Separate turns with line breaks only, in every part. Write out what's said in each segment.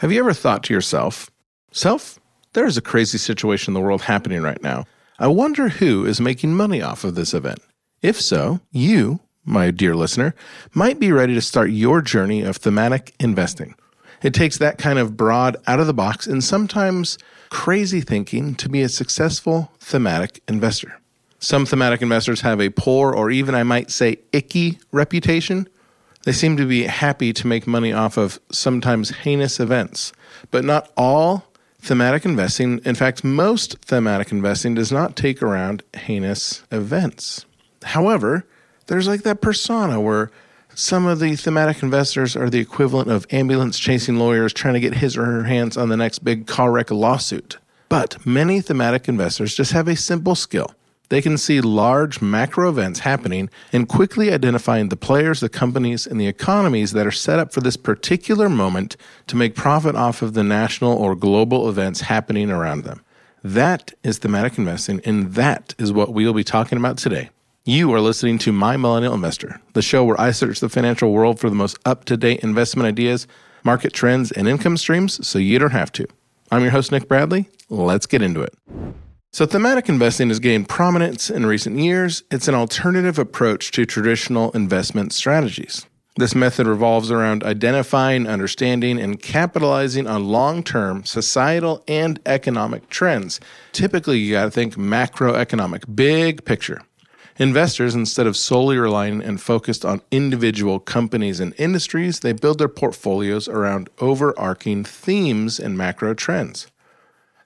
Have you ever thought to yourself, self, there is a crazy situation in the world happening right now. I wonder who is making money off of this event. If so, you, my dear listener, might be ready to start your journey of thematic investing. It takes that kind of broad, out of the box, and sometimes crazy thinking to be a successful thematic investor. Some thematic investors have a poor, or even I might say icky reputation. They seem to be happy to make money off of sometimes heinous events. But not all thematic investing, in fact, most thematic investing does not take around heinous events. However, there's like that persona where some of the thematic investors are the equivalent of ambulance chasing lawyers trying to get his or her hands on the next big car wreck lawsuit. But many thematic investors just have a simple skill they can see large macro events happening and quickly identifying the players, the companies, and the economies that are set up for this particular moment to make profit off of the national or global events happening around them. That is thematic investing, and that is what we will be talking about today. You are listening to My Millennial Investor, the show where I search the financial world for the most up to date investment ideas, market trends, and income streams so you don't have to. I'm your host, Nick Bradley. Let's get into it. So, thematic investing has gained prominence in recent years. It's an alternative approach to traditional investment strategies. This method revolves around identifying, understanding, and capitalizing on long term societal and economic trends. Typically, you got to think macroeconomic, big picture. Investors, instead of solely relying and focused on individual companies and industries, they build their portfolios around overarching themes and macro trends.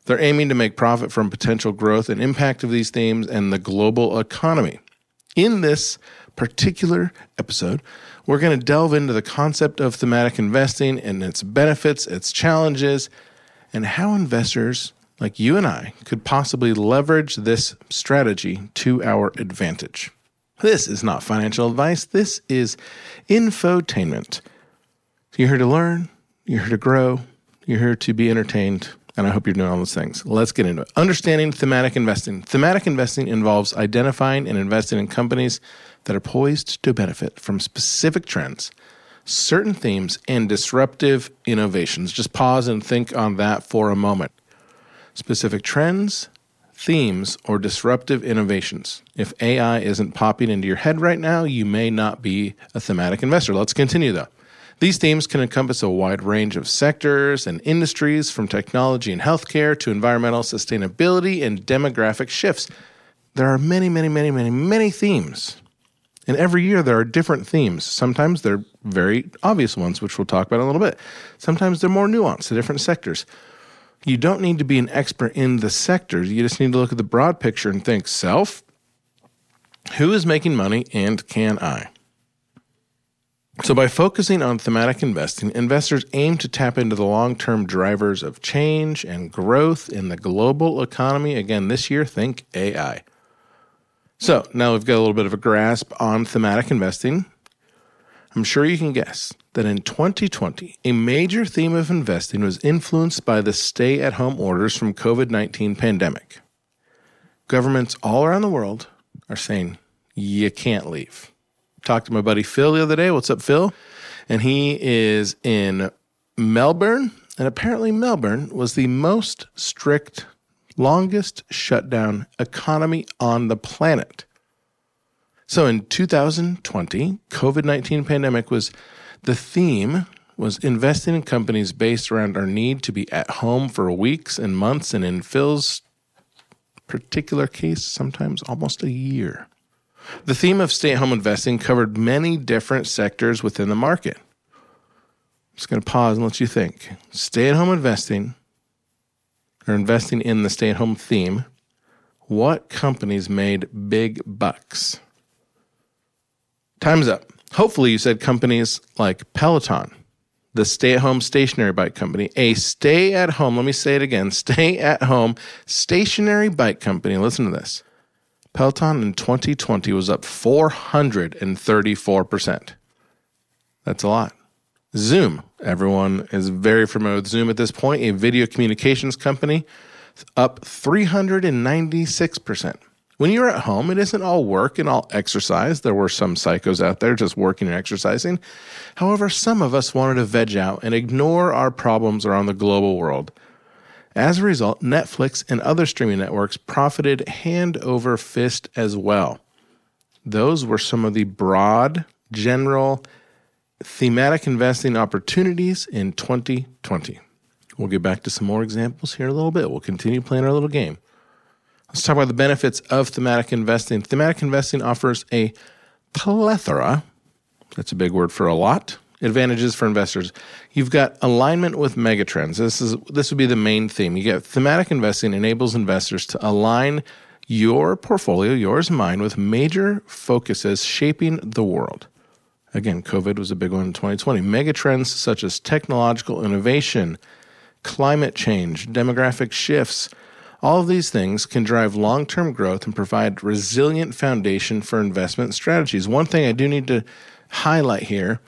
They're aiming to make profit from potential growth and impact of these themes and the global economy. In this particular episode, we're going to delve into the concept of thematic investing and its benefits, its challenges, and how investors like you and I could possibly leverage this strategy to our advantage. This is not financial advice, this is infotainment. You're here to learn, you're here to grow, you're here to be entertained, and I hope you're doing all those things. Let's get into it. Understanding thematic investing. Thematic investing involves identifying and investing in companies that are poised to benefit from specific trends, certain themes, and disruptive innovations. Just pause and think on that for a moment. Specific trends, themes, or disruptive innovations. If AI isn't popping into your head right now, you may not be a thematic investor. Let's continue though. These themes can encompass a wide range of sectors and industries, from technology and healthcare to environmental sustainability and demographic shifts. There are many, many, many, many, many themes. And every year there are different themes. Sometimes they're very obvious ones, which we'll talk about in a little bit. Sometimes they're more nuanced to different sectors. You don't need to be an expert in the sectors. You just need to look at the broad picture and think self, who is making money and can I? So, by focusing on thematic investing, investors aim to tap into the long term drivers of change and growth in the global economy. Again, this year, think AI. So, now we've got a little bit of a grasp on thematic investing. I'm sure you can guess that in 2020, a major theme of investing was influenced by the stay at home orders from COVID-19 pandemic. Governments all around the world are saying you can't leave talked to my buddy Phil the other day. What's up, Phil? And he is in Melbourne. And apparently, Melbourne was the most strict, longest shutdown economy on the planet. So in 2020, COVID 19 pandemic was the theme was investing in companies based around our need to be at home for weeks and months, and in Phil's particular case, sometimes almost a year. The theme of stay at home investing covered many different sectors within the market. I'm just going to pause and let you think. Stay at home investing or investing in the stay at home theme, what companies made big bucks? Time's up. Hopefully, you said companies like Peloton, the stay at home stationary bike company, a stay at home, let me say it again, stay at home stationary bike company. Listen to this. Peloton in 2020 was up 434%. That's a lot. Zoom, everyone is very familiar with Zoom at this point, a video communications company, up 396%. When you're at home, it isn't all work and all exercise. There were some psychos out there just working and exercising. However, some of us wanted to veg out and ignore our problems around the global world. As a result, Netflix and other streaming networks profited hand over fist as well. Those were some of the broad, general, thematic investing opportunities in 2020. We'll get back to some more examples here in a little bit. We'll continue playing our little game. Let's talk about the benefits of thematic investing. Thematic investing offers a plethora, that's a big word for a lot, advantages for investors. You've got alignment with megatrends. This is this would be the main theme. You get thematic investing enables investors to align your portfolio, yours and mine, with major focuses shaping the world. Again, COVID was a big one in 2020. Megatrends such as technological innovation, climate change, demographic shifts, all of these things can drive long term growth and provide resilient foundation for investment strategies. One thing I do need to highlight here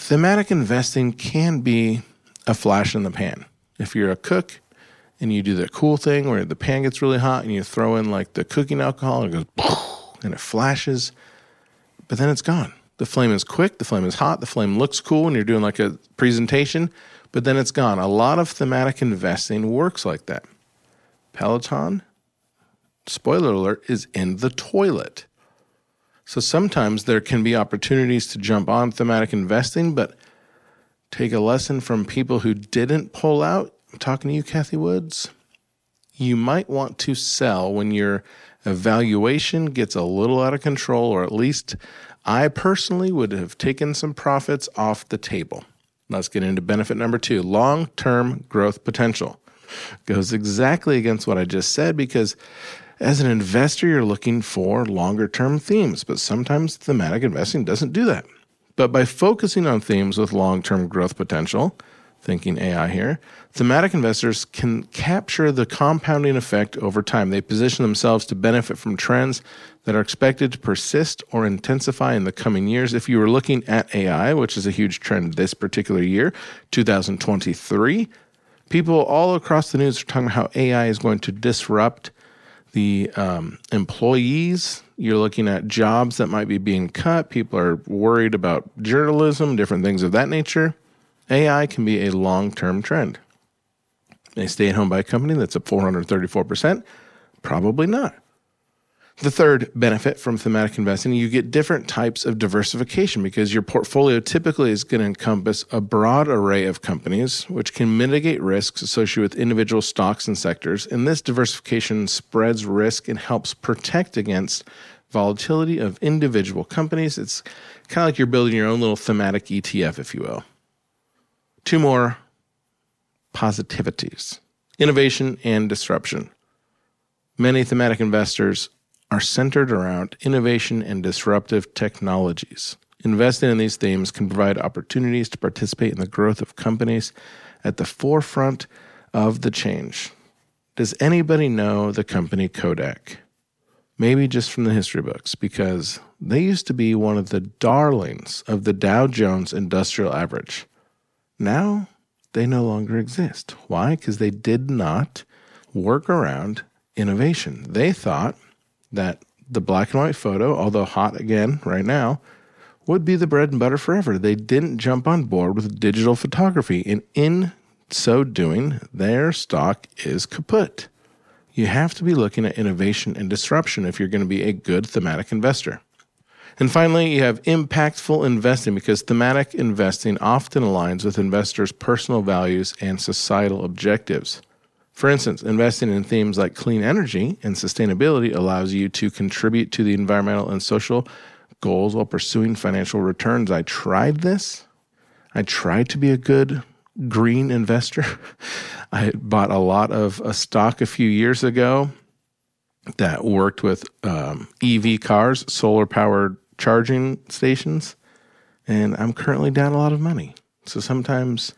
thematic investing can be a flash in the pan. If you're a cook and you do the cool thing where the pan gets really hot and you throw in like the cooking alcohol and it goes and it flashes, but then it's gone. The flame is quick, the flame is hot, the flame looks cool when you're doing like a presentation, but then it's gone. A lot of thematic investing works like that. Peloton, spoiler alert, is in the toilet. So sometimes there can be opportunities to jump on thematic investing, but take a lesson from people who didn't pull out. I'm talking to you, Cathie Woods. You might want to sell when your evaluation gets a little out of control, or at least I personally would have taken some profits off the table. Let's get into benefit number two long term growth potential goes exactly against what I just said because as an investor, you're looking for longer term themes, but sometimes thematic investing doesn't do that. But by focusing on themes with long term growth potential, thinking AI here, thematic investors can capture the compounding effect over time. They position themselves to benefit from trends that are expected to persist or intensify in the coming years. If you were looking at AI, which is a huge trend this particular year, 2023, people all across the news are talking about how AI is going to disrupt the um, employees. You're looking at jobs that might be being cut. People are worried about journalism, different things of that nature. AI can be a long term trend. A stay at home bike company that's up 434%? Probably not. The third benefit from thematic investing, you get different types of diversification because your portfolio typically is going to encompass a broad array of companies, which can mitigate risks associated with individual stocks and sectors. And this diversification spreads risk and helps protect against volatility of individual companies. It's kind of like you're building your own little thematic ETF, if you will. Two more positivities innovation and disruption. Many thematic investors are centered around innovation and disruptive technologies. Investing in these themes can provide opportunities to participate in the growth of companies at the forefront of the change. Does anybody know the company Kodak? Maybe just from the history books, because they used to be one of the darlings of the Dow Jones Industrial Average. Now they no longer exist. Why? Because they did not work around innovation. They thought that the black and white photo, although hot again right now, would be the bread and butter forever. They didn't jump on board with digital photography, and in so doing, their stock is kaput. You have to be looking at innovation and disruption if you're going to be a good thematic investor. And finally, you have impactful investing because thematic investing often aligns with investors' personal values and societal objectives. For instance, investing in themes like clean energy and sustainability allows you to contribute to the environmental and social goals while pursuing financial returns. I tried this. I tried to be a good green investor. I bought a lot of a stock a few years ago that worked with um, EV cars, solar powered charging stations. and I'm currently down a lot of money. So sometimes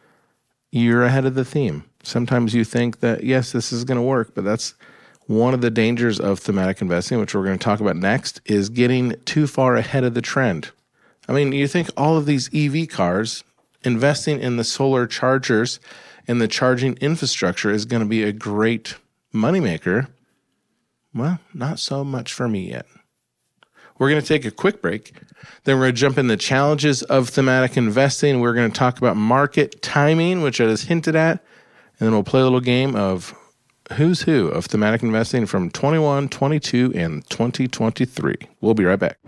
you're ahead of the theme. Sometimes you think that, yes, this is going to work, but that's one of the dangers of thematic investing, which we're going to talk about next, is getting too far ahead of the trend. I mean, you think all of these EV cars, investing in the solar chargers and the charging infrastructure is going to be a great moneymaker. Well, not so much for me yet. We're going to take a quick break. Then we're going to jump in the challenges of thematic investing. We're going to talk about market timing, which I just hinted at. And then we'll play a little game of who's who of thematic investing from 21, 22, and 2023. We'll be right back.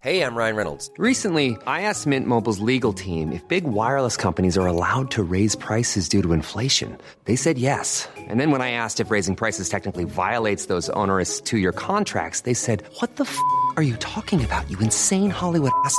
Hey, I'm Ryan Reynolds. Recently, I asked Mint Mobile's legal team if big wireless companies are allowed to raise prices due to inflation. They said yes. And then when I asked if raising prices technically violates those onerous two year contracts, they said, What the f are you talking about, you insane Hollywood ass?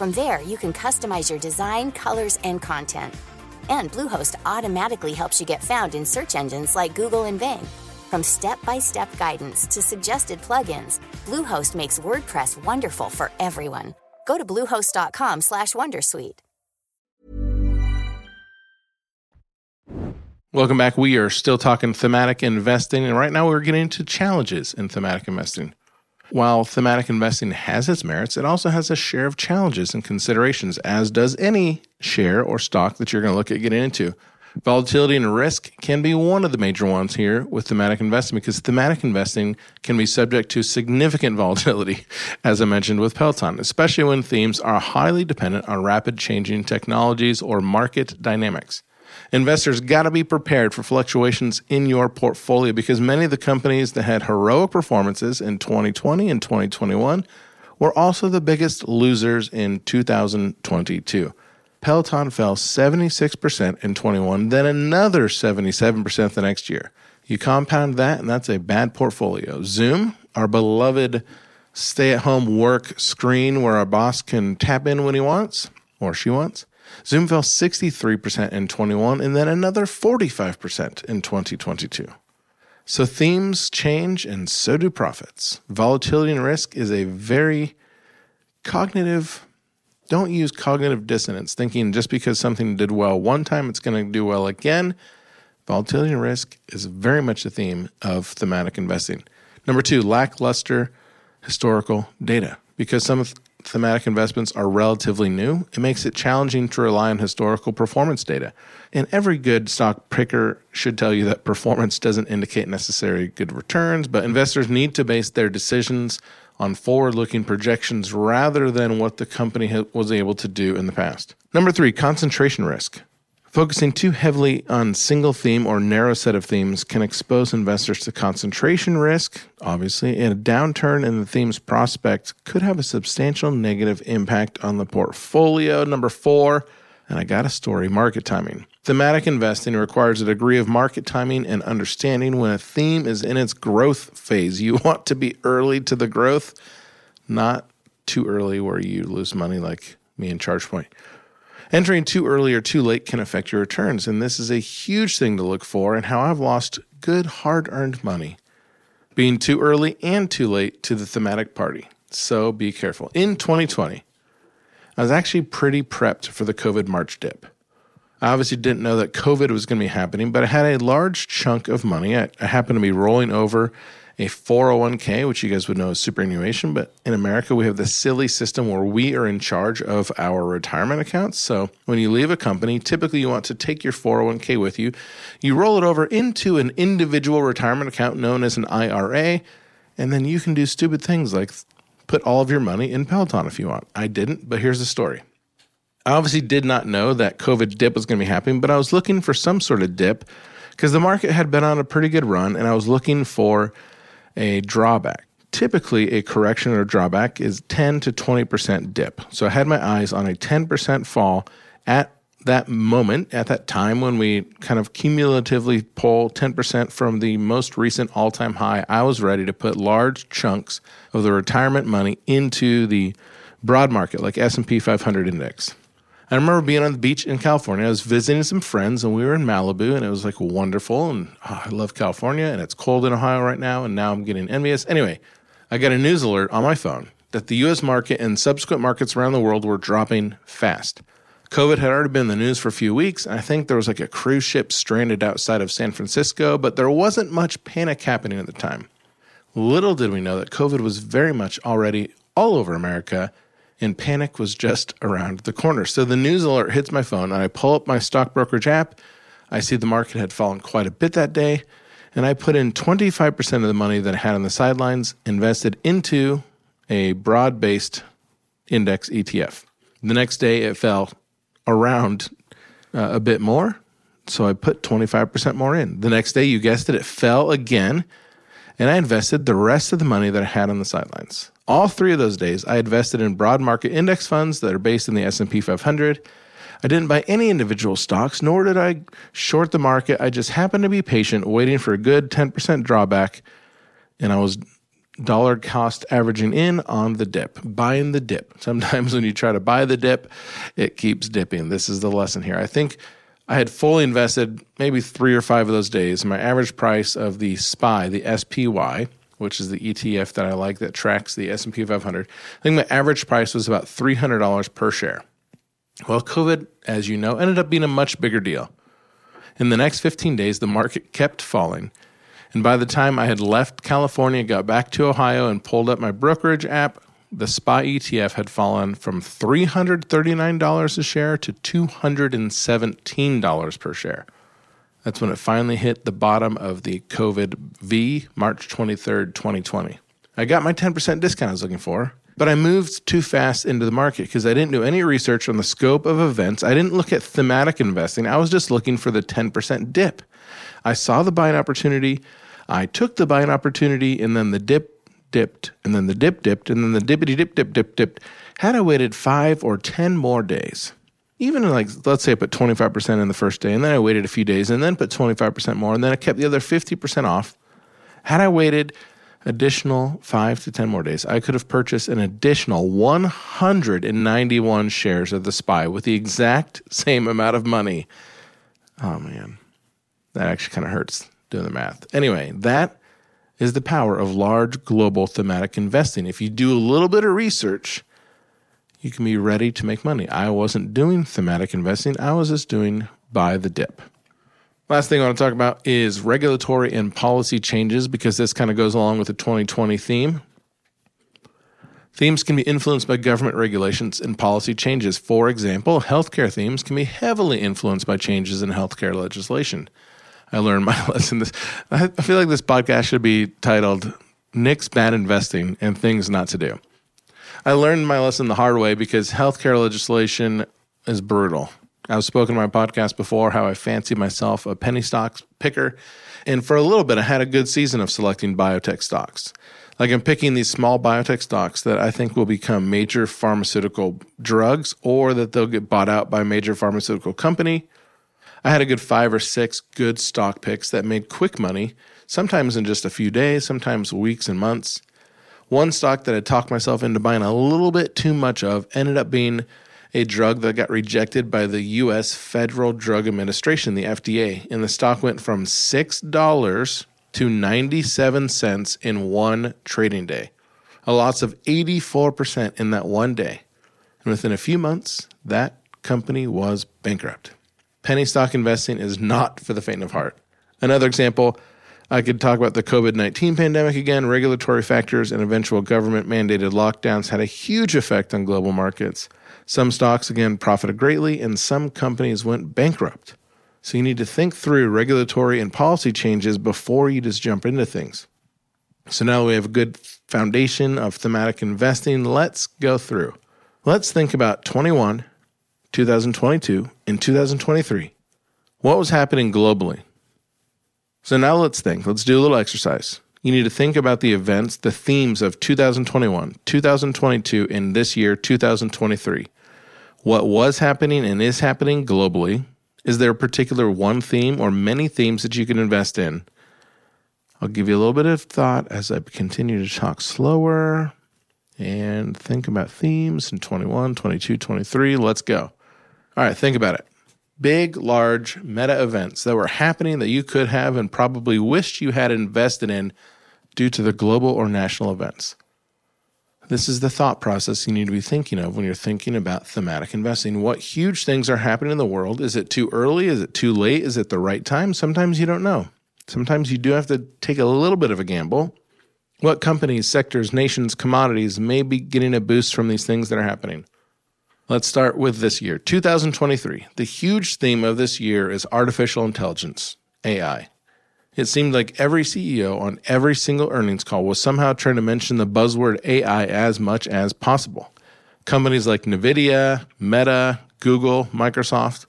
From there, you can customize your design, colors, and content. And Bluehost automatically helps you get found in search engines like Google and Bing. From step-by-step guidance to suggested plugins, Bluehost makes WordPress wonderful for everyone. Go to bluehost.com/wondersuite.
Welcome back. We are still talking thematic investing, and right now we're getting into challenges in thematic investing. While thematic investing has its merits, it also has a share of challenges and considerations, as does any share or stock that you're going to look at getting into. Volatility and risk can be one of the major ones here with thematic investing because thematic investing can be subject to significant volatility, as I mentioned with Peloton, especially when themes are highly dependent on rapid changing technologies or market dynamics. Investors got to be prepared for fluctuations in your portfolio because many of the companies that had heroic performances in 2020 and 2021 were also the biggest losers in 2022. Peloton fell 76% in 21, then another 77% the next year. You compound that, and that's a bad portfolio. Zoom, our beloved stay at home work screen where our boss can tap in when he wants or she wants, Zoom fell 63% in 21 and then another 45% in 2022. So themes change and so do profits. Volatility and risk is a very cognitive don't use cognitive dissonance thinking just because something did well one time it's going to do well again. Volatility and risk is very much a theme of thematic investing. Number 2, lackluster historical data because some thematic investments are relatively new, it makes it challenging to rely on historical performance data. And every good stock picker should tell you that performance doesn't indicate necessarily good returns, but investors need to base their decisions on forward looking projections rather than what the company was able to do in the past. Number three, concentration risk. Focusing too heavily on single theme or narrow set of themes can expose investors to concentration risk, obviously, and a downturn in the theme's prospects could have a substantial negative impact on the portfolio. Number four, and I got a story market timing. Thematic investing requires a degree of market timing and understanding when a theme is in its growth phase. You want to be early to the growth, not too early where you lose money like me in ChargePoint. Entering too early or too late can affect your returns, and this is a huge thing to look for and how I've lost good hard earned money. Being too early and too late to the thematic party. So be careful. In 2020, I was actually pretty prepped for the COVID March dip. I obviously didn't know that COVID was going to be happening, but I had a large chunk of money. I, I happened to be rolling over a 401k, which you guys would know is superannuation. But in America, we have this silly system where we are in charge of our retirement accounts. So when you leave a company, typically you want to take your 401k with you. You roll it over into an individual retirement account known as an IRA. And then you can do stupid things like put all of your money in Peloton if you want. I didn't, but here's the story. I obviously did not know that COVID dip was going to be happening, but I was looking for some sort of dip because the market had been on a pretty good run and I was looking for a drawback. typically a correction or drawback is 10 to 20% dip. So I had my eyes on a 10% fall at that moment, at that time when we kind of cumulatively pull 10% from the most recent all-time high, I was ready to put large chunks of the retirement money into the broad market like S&P 500 index. I remember being on the beach in California. I was visiting some friends and we were in Malibu and it was like wonderful. And oh, I love California and it's cold in Ohio right now. And now I'm getting envious. Anyway, I got a news alert on my phone that the US market and subsequent markets around the world were dropping fast. COVID had already been in the news for a few weeks. And I think there was like a cruise ship stranded outside of San Francisco, but there wasn't much panic happening at the time. Little did we know that COVID was very much already all over America and panic was just around the corner. So the news alert hits my phone, and I pull up my stock brokerage app. I see the market had fallen quite a bit that day, and I put in 25% of the money that I had on the sidelines invested into a broad based index ETF. The next day, it fell around uh, a bit more. So I put 25% more in. The next day, you guessed it, it fell again. And I invested the rest of the money that I had on the sidelines. All three of those days, I invested in broad market index funds that are based in the S&P 500. I didn't buy any individual stocks, nor did I short the market. I just happened to be patient, waiting for a good 10% drawback, and I was dollar cost averaging in on the dip, buying the dip. Sometimes when you try to buy the dip, it keeps dipping. This is the lesson here. I think I had fully invested maybe three or five of those days. My average price of the SPY, the SPY, which is the ETF that I like that tracks the S&P 500. I think my average price was about $300 per share. Well, COVID, as you know, ended up being a much bigger deal. In the next 15 days, the market kept falling. And by the time I had left California, got back to Ohio, and pulled up my brokerage app, the SPY ETF had fallen from $339 a share to $217 per share. That's when it finally hit the bottom of the COVID V, March 23rd, 2020. I got my 10% discount I was looking for, but I moved too fast into the market because I didn't do any research on the scope of events. I didn't look at thematic investing. I was just looking for the 10% dip. I saw the buying opportunity. I took the buying opportunity, and then the dip dipped, and then the dip dipped, and then the dippity dip dip dip dipped. Had I waited five or 10 more days, even like let's say I put 25% in the first day and then I waited a few days and then put 25% more and then I kept the other 50% off. Had I waited additional 5 to 10 more days, I could have purchased an additional 191 shares of the SPY with the exact same amount of money. Oh man. That actually kind of hurts doing the math. Anyway, that is the power of large global thematic investing. If you do a little bit of research, you can be ready to make money. I wasn't doing thematic investing, I was just doing buy the dip. Last thing I want to talk about is regulatory and policy changes because this kind of goes along with the 2020 theme. Themes can be influenced by government regulations and policy changes. For example, healthcare themes can be heavily influenced by changes in healthcare legislation. I learned my lesson. This I feel like this podcast should be titled "Nick's Bad Investing and Things Not to Do." I learned my lesson the hard way because healthcare legislation is brutal. I've spoken on my podcast before how I fancy myself a penny stocks picker. And for a little bit, I had a good season of selecting biotech stocks. Like I'm picking these small biotech stocks that I think will become major pharmaceutical drugs or that they'll get bought out by a major pharmaceutical company. I had a good five or six good stock picks that made quick money, sometimes in just a few days, sometimes weeks and months. One stock that I talked myself into buying a little bit too much of ended up being a drug that got rejected by the US Federal Drug Administration, the FDA, and the stock went from $6 to 97 cents in one trading day. A loss of 84% in that one day. And within a few months, that company was bankrupt. Penny stock investing is not for the faint of heart. Another example I could talk about the COVID 19 pandemic again. Regulatory factors and eventual government mandated lockdowns had a huge effect on global markets. Some stocks, again, profited greatly, and some companies went bankrupt. So you need to think through regulatory and policy changes before you just jump into things. So now we have a good foundation of thematic investing. Let's go through. Let's think about 21, 2022, and 2023. What was happening globally? So now let's think. Let's do a little exercise. You need to think about the events, the themes of 2021, 2022, and this year, 2023. What was happening and is happening globally? Is there a particular one theme or many themes that you can invest in? I'll give you a little bit of thought as I continue to talk slower and think about themes in 21, 22, 23. Let's go. All right, think about it. Big, large meta events that were happening that you could have and probably wished you had invested in due to the global or national events. This is the thought process you need to be thinking of when you're thinking about thematic investing. What huge things are happening in the world? Is it too early? Is it too late? Is it the right time? Sometimes you don't know. Sometimes you do have to take a little bit of a gamble. What companies, sectors, nations, commodities may be getting a boost from these things that are happening? Let's start with this year, 2023. The huge theme of this year is artificial intelligence, AI. It seemed like every CEO on every single earnings call was somehow trying to mention the buzzword AI as much as possible. Companies like Nvidia, Meta, Google, Microsoft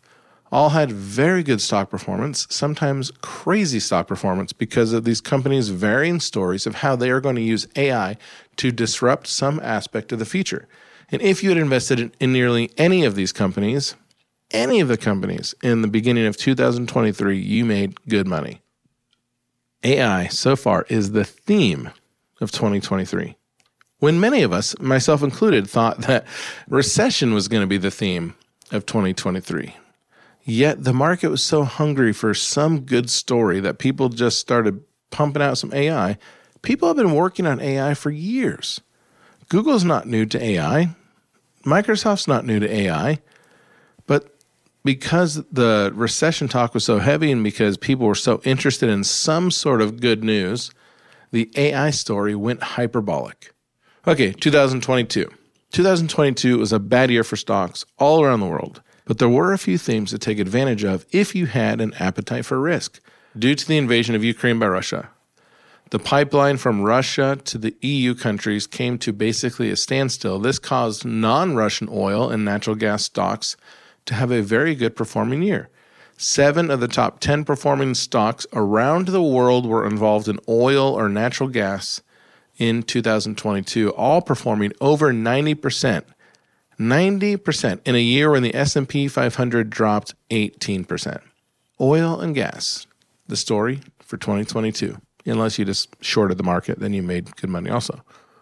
all had very good stock performance, sometimes crazy stock performance, because of these companies' varying stories of how they are going to use AI to disrupt some aspect of the future. And if you had invested in nearly any of these companies, any of the companies in the beginning of 2023, you made good money. AI so far is the theme of 2023. When many of us, myself included, thought that recession was going to be the theme of 2023. Yet the market was so hungry for some good story that people just started pumping out some AI. People have been working on AI for years. Google's not new to AI. Microsoft's not new to AI. But because the recession talk was so heavy and because people were so interested in some sort of good news, the AI story went hyperbolic. Okay, 2022. 2022 was a bad year for stocks all around the world. But there were a few themes to take advantage of if you had an appetite for risk. Due to the invasion of Ukraine by Russia, the pipeline from Russia to the EU countries came to basically a standstill. This caused non Russian oil and natural gas stocks to have a very good performing year. Seven of the top 10 performing stocks around the world were involved in oil or natural gas in 2022, all performing over 90%. 90% in a year when the S&P 500 dropped 18%. Oil and gas, the story for 2022. Unless you just shorted the market, then you made good money also.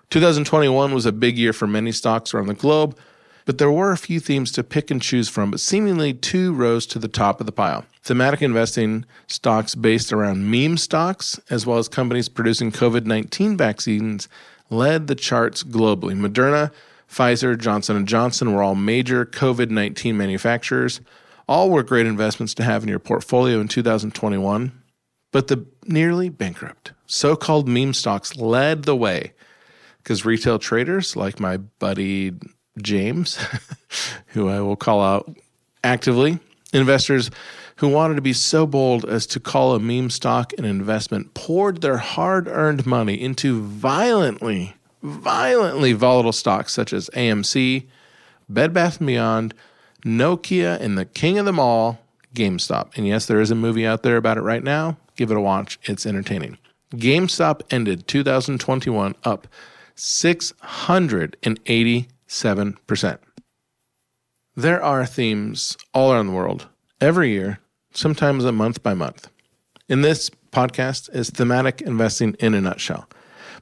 2021 was a big year for many stocks around the globe, but there were a few themes to pick and choose from, but seemingly two rose to the top of the pile. Thematic investing stocks based around meme stocks, as well as companies producing COVID 19 vaccines, led the charts globally. Moderna Pfizer, Johnson & Johnson were all major COVID-19 manufacturers. All were great investments to have in your portfolio in 2021. But the nearly bankrupt so-called meme stocks led the way because retail traders like my buddy James, who I will call out actively, investors who wanted to be so bold as to call a meme stock an investment poured their hard earned money into violently violently volatile stocks such as AMC, Bed Bath & Beyond, Nokia, and the king of them all, GameStop. And yes, there is a movie out there about it right now. Give it a watch. It's entertaining. GameStop ended 2021 up 687%. There are themes all around the world every year, sometimes a month by month. In this podcast is thematic investing in a nutshell.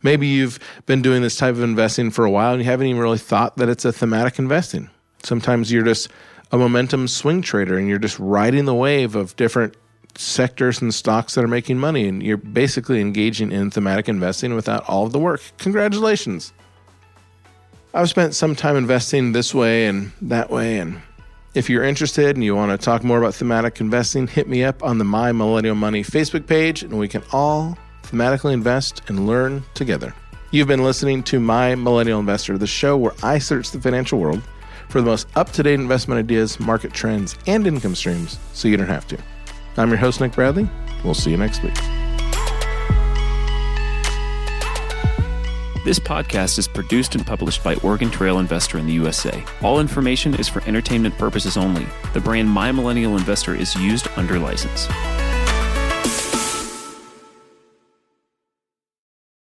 Maybe you've been doing this type of investing for a while and you haven't even really thought that it's a thematic investing. Sometimes you're just a momentum swing trader and you're just riding the wave of different sectors and stocks that are making money and you're basically engaging in thematic investing without all of the work. Congratulations. I've spent some time investing this way and that way and if you're interested and you want to talk more about thematic investing, hit me up on the My Millennial Money Facebook page and we can all thematically invest, and learn together. You've been listening to My Millennial Investor, the show where I search the financial world for the most up to date investment ideas, market trends, and income streams so you don't have to. I'm your host, Nick Bradley. We'll see you next week.
This podcast is produced and published by Oregon Trail Investor in the USA. All information is for entertainment purposes only. The brand My Millennial Investor is used under license.